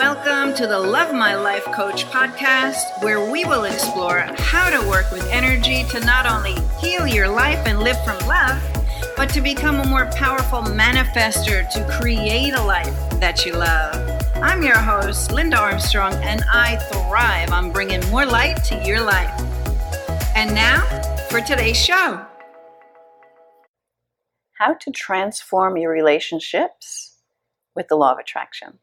Welcome to the Love My Life Coach podcast, where we will explore how to work with energy to not only heal your life and live from love, but to become a more powerful manifester to create a life that you love. I'm your host, Linda Armstrong, and I thrive on bringing more light to your life. And now for today's show how to transform your relationships with the law of attraction.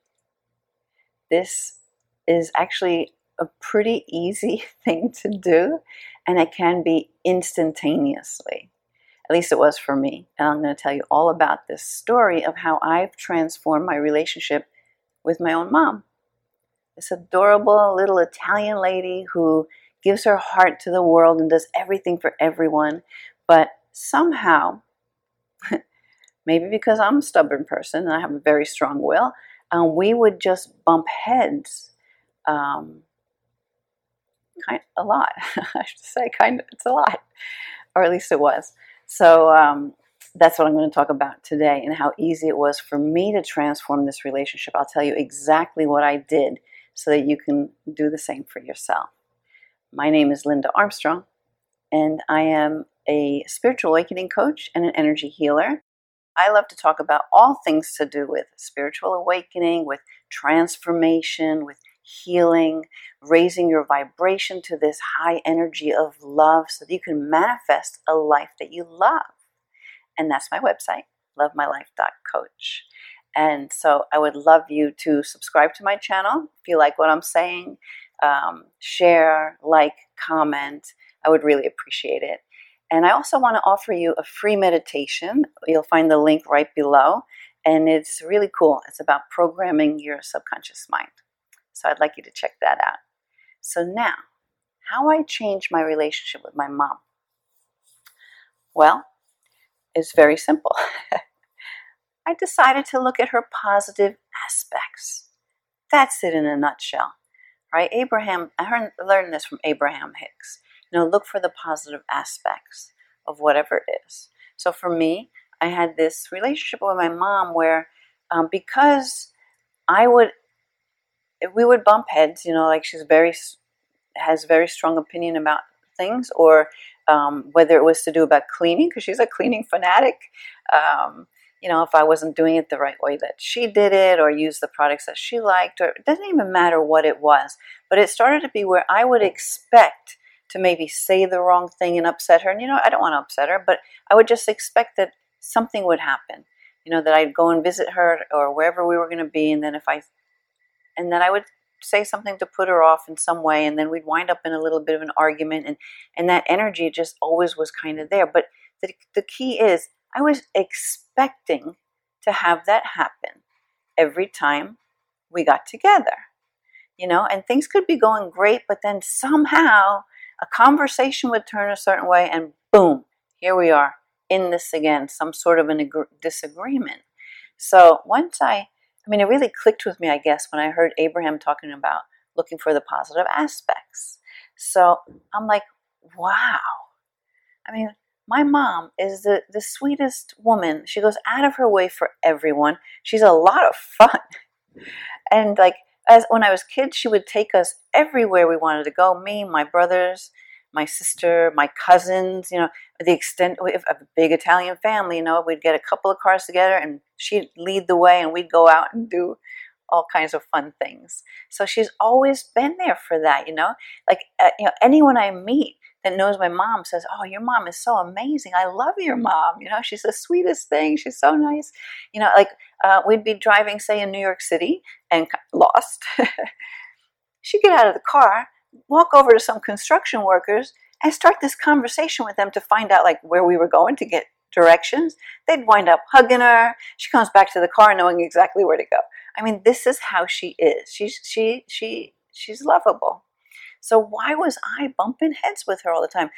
This is actually a pretty easy thing to do, and it can be instantaneously. At least it was for me. And I'm going to tell you all about this story of how I've transformed my relationship with my own mom. This adorable little Italian lady who gives her heart to the world and does everything for everyone, but somehow maybe because I'm a stubborn person and I have a very strong will, um, we would just bump heads um, kind a lot. I should say, kind of, it's a lot, or at least it was. So um, that's what I'm going to talk about today, and how easy it was for me to transform this relationship. I'll tell you exactly what I did so that you can do the same for yourself. My name is Linda Armstrong, and I am a spiritual awakening coach and an energy healer. I love to talk about all things to do with spiritual awakening, with transformation, with healing, raising your vibration to this high energy of love so that you can manifest a life that you love. And that's my website, lovemylife.coach. And so I would love you to subscribe to my channel if you like what I'm saying, um, share, like, comment. I would really appreciate it. And I also want to offer you a free meditation. You'll find the link right below. And it's really cool. It's about programming your subconscious mind. So I'd like you to check that out. So now, how I changed my relationship with my mom. Well, it's very simple. I decided to look at her positive aspects. That's it in a nutshell. Right? Abraham, I learned this from Abraham Hicks. You know, look for the positive aspects of whatever it is. So for me, I had this relationship with my mom where um, because I would, we would bump heads, you know, like she's very, has very strong opinion about things or um, whether it was to do about cleaning, because she's a cleaning fanatic. Um, you know, if I wasn't doing it the right way that she did it or used the products that she liked, or it doesn't even matter what it was. But it started to be where I would expect to maybe say the wrong thing and upset her. And, you know, I don't want to upset her, but I would just expect that something would happen. You know, that I'd go and visit her or wherever we were going to be. And then if I, and then I would say something to put her off in some way. And then we'd wind up in a little bit of an argument. And, and that energy just always was kind of there. But the, the key is I was expecting to have that happen every time we got together you know, and things could be going great, but then somehow a conversation would turn a certain way, and boom, here we are in this again, some sort of an disagreement. So once I, I mean, it really clicked with me, I guess, when I heard Abraham talking about looking for the positive aspects. So I'm like, wow. I mean, my mom is the, the sweetest woman. She goes out of her way for everyone. She's a lot of fun. And like, as when I was kids, she would take us everywhere we wanted to go. Me, my brothers, my sister, my cousins. You know, the extent of a big Italian family. You know, we'd get a couple of cars together, and she'd lead the way, and we'd go out and do all kinds of fun things. So she's always been there for that. You know, like uh, you know, anyone I meet that knows my mom says, "Oh, your mom is so amazing. I love your mom. You know, she's the sweetest thing. She's so nice." You know, like uh, we'd be driving, say, in New York City and lost. She'd get out of the car, walk over to some construction workers, and start this conversation with them to find out like where we were going to get directions. They'd wind up hugging her. She comes back to the car knowing exactly where to go. I mean, this is how she is. She's she she she's lovable. So why was I bumping heads with her all the time?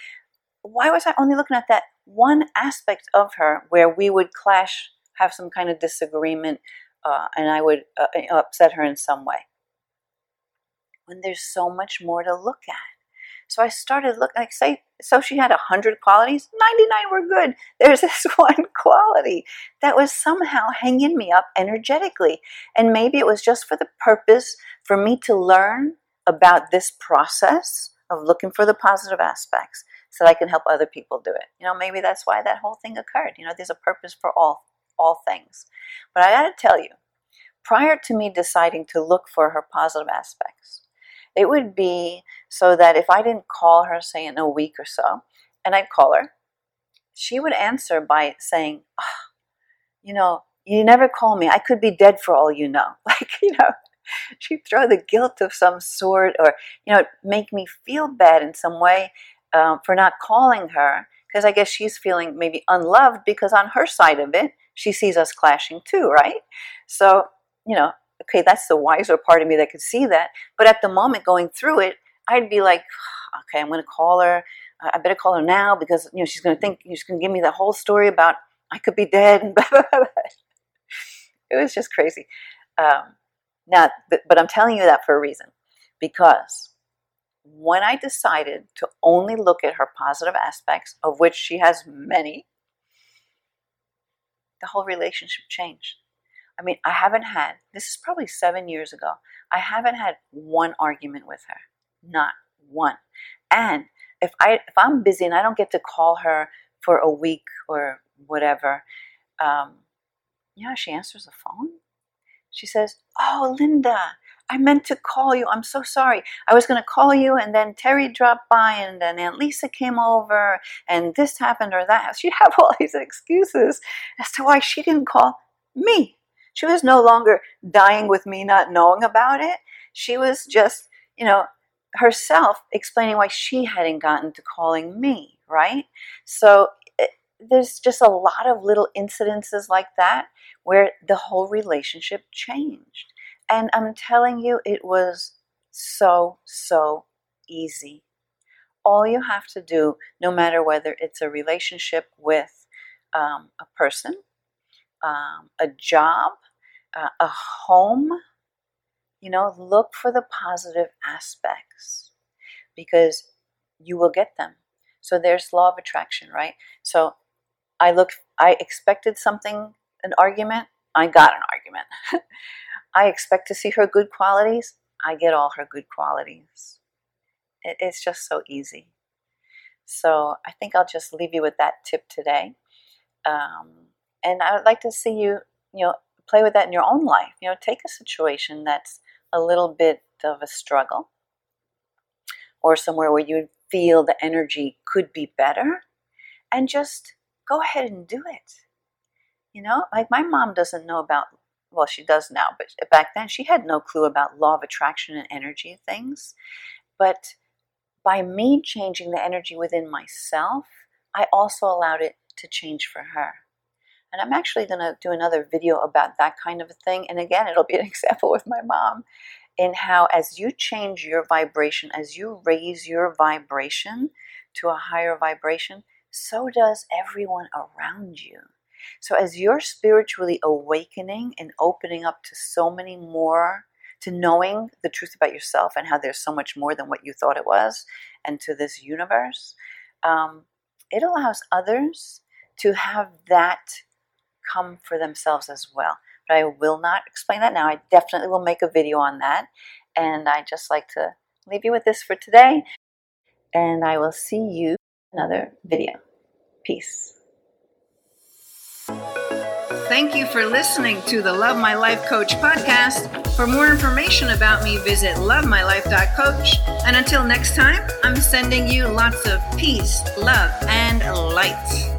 Why was I only looking at that one aspect of her where we would clash, have some kind of disagreement, uh, and I would uh, upset her in some way? When there's so much more to look at. So I started looking like say so she had 100 qualities, 99 were good. There's this one quality that was somehow hanging me up energetically. And maybe it was just for the purpose for me to learn about this process of looking for the positive aspects so that I can help other people do it. You know, maybe that's why that whole thing occurred. You know, there's a purpose for all all things. But I got to tell you, prior to me deciding to look for her positive aspects, it would be so that if I didn't call her, say in a week or so, and I'd call her, she would answer by saying, oh, you know, you never call me. I could be dead for all you know. Like, you know, she'd throw the guilt of some sort or, you know, make me feel bad in some way um, for not calling her because I guess she's feeling maybe unloved because on her side of it, she sees us clashing too, right? So, you know, okay, that's the wiser part of me that could see that. But at the moment going through it, I'd be like, okay, I'm going to call her. I better call her now because, you know, she's going to think, she's going to give me the whole story about I could be dead. It was just crazy. Um, now, but, but I'm telling you that for a reason because when I decided to only look at her positive aspects, of which she has many, the whole relationship changed. I mean, I haven't had, this is probably seven years ago, I haven't had one argument with her. Not one. And if I if I'm busy and I don't get to call her for a week or whatever, um, know, she answers the phone. She says, "Oh, Linda, I meant to call you. I'm so sorry. I was going to call you, and then Terry dropped by, and then Aunt Lisa came over, and this happened or that. She'd have all these excuses as to why she didn't call me. She was no longer dying with me not knowing about it. She was just, you know, herself explaining why she hadn't gotten to calling me, right? So there's just a lot of little incidences like that where the whole relationship changed. And I'm telling you, it was so, so easy. All you have to do, no matter whether it's a relationship with um, a person, um, a job, uh, a home, you know, look for the positive aspects because you will get them. So there's law of attraction, right? So I look, I expected something, an argument, I got an argument. I expect to see her good qualities. I get all her good qualities. It, it's just so easy. So I think I'll just leave you with that tip today. Um, and I would like to see you, you know, play with that in your own life. You know, take a situation that's a little bit of a struggle or somewhere where you feel the energy could be better and just go ahead and do it. You know, like my mom doesn't know about well, she does now, but back then she had no clue about law of attraction and energy things. But by me changing the energy within myself, I also allowed it to change for her. And I'm actually going to do another video about that kind of a thing. And again, it'll be an example with my mom in how, as you change your vibration, as you raise your vibration to a higher vibration, so does everyone around you. So, as you're spiritually awakening and opening up to so many more, to knowing the truth about yourself and how there's so much more than what you thought it was, and to this universe, um, it allows others to have that come for themselves as well. But I will not explain that now. I definitely will make a video on that. And I just like to leave you with this for today. And I will see you another video. Peace. Thank you for listening to the Love My Life Coach podcast. For more information about me, visit lovemylife.coach. And until next time, I'm sending you lots of peace, love, and light.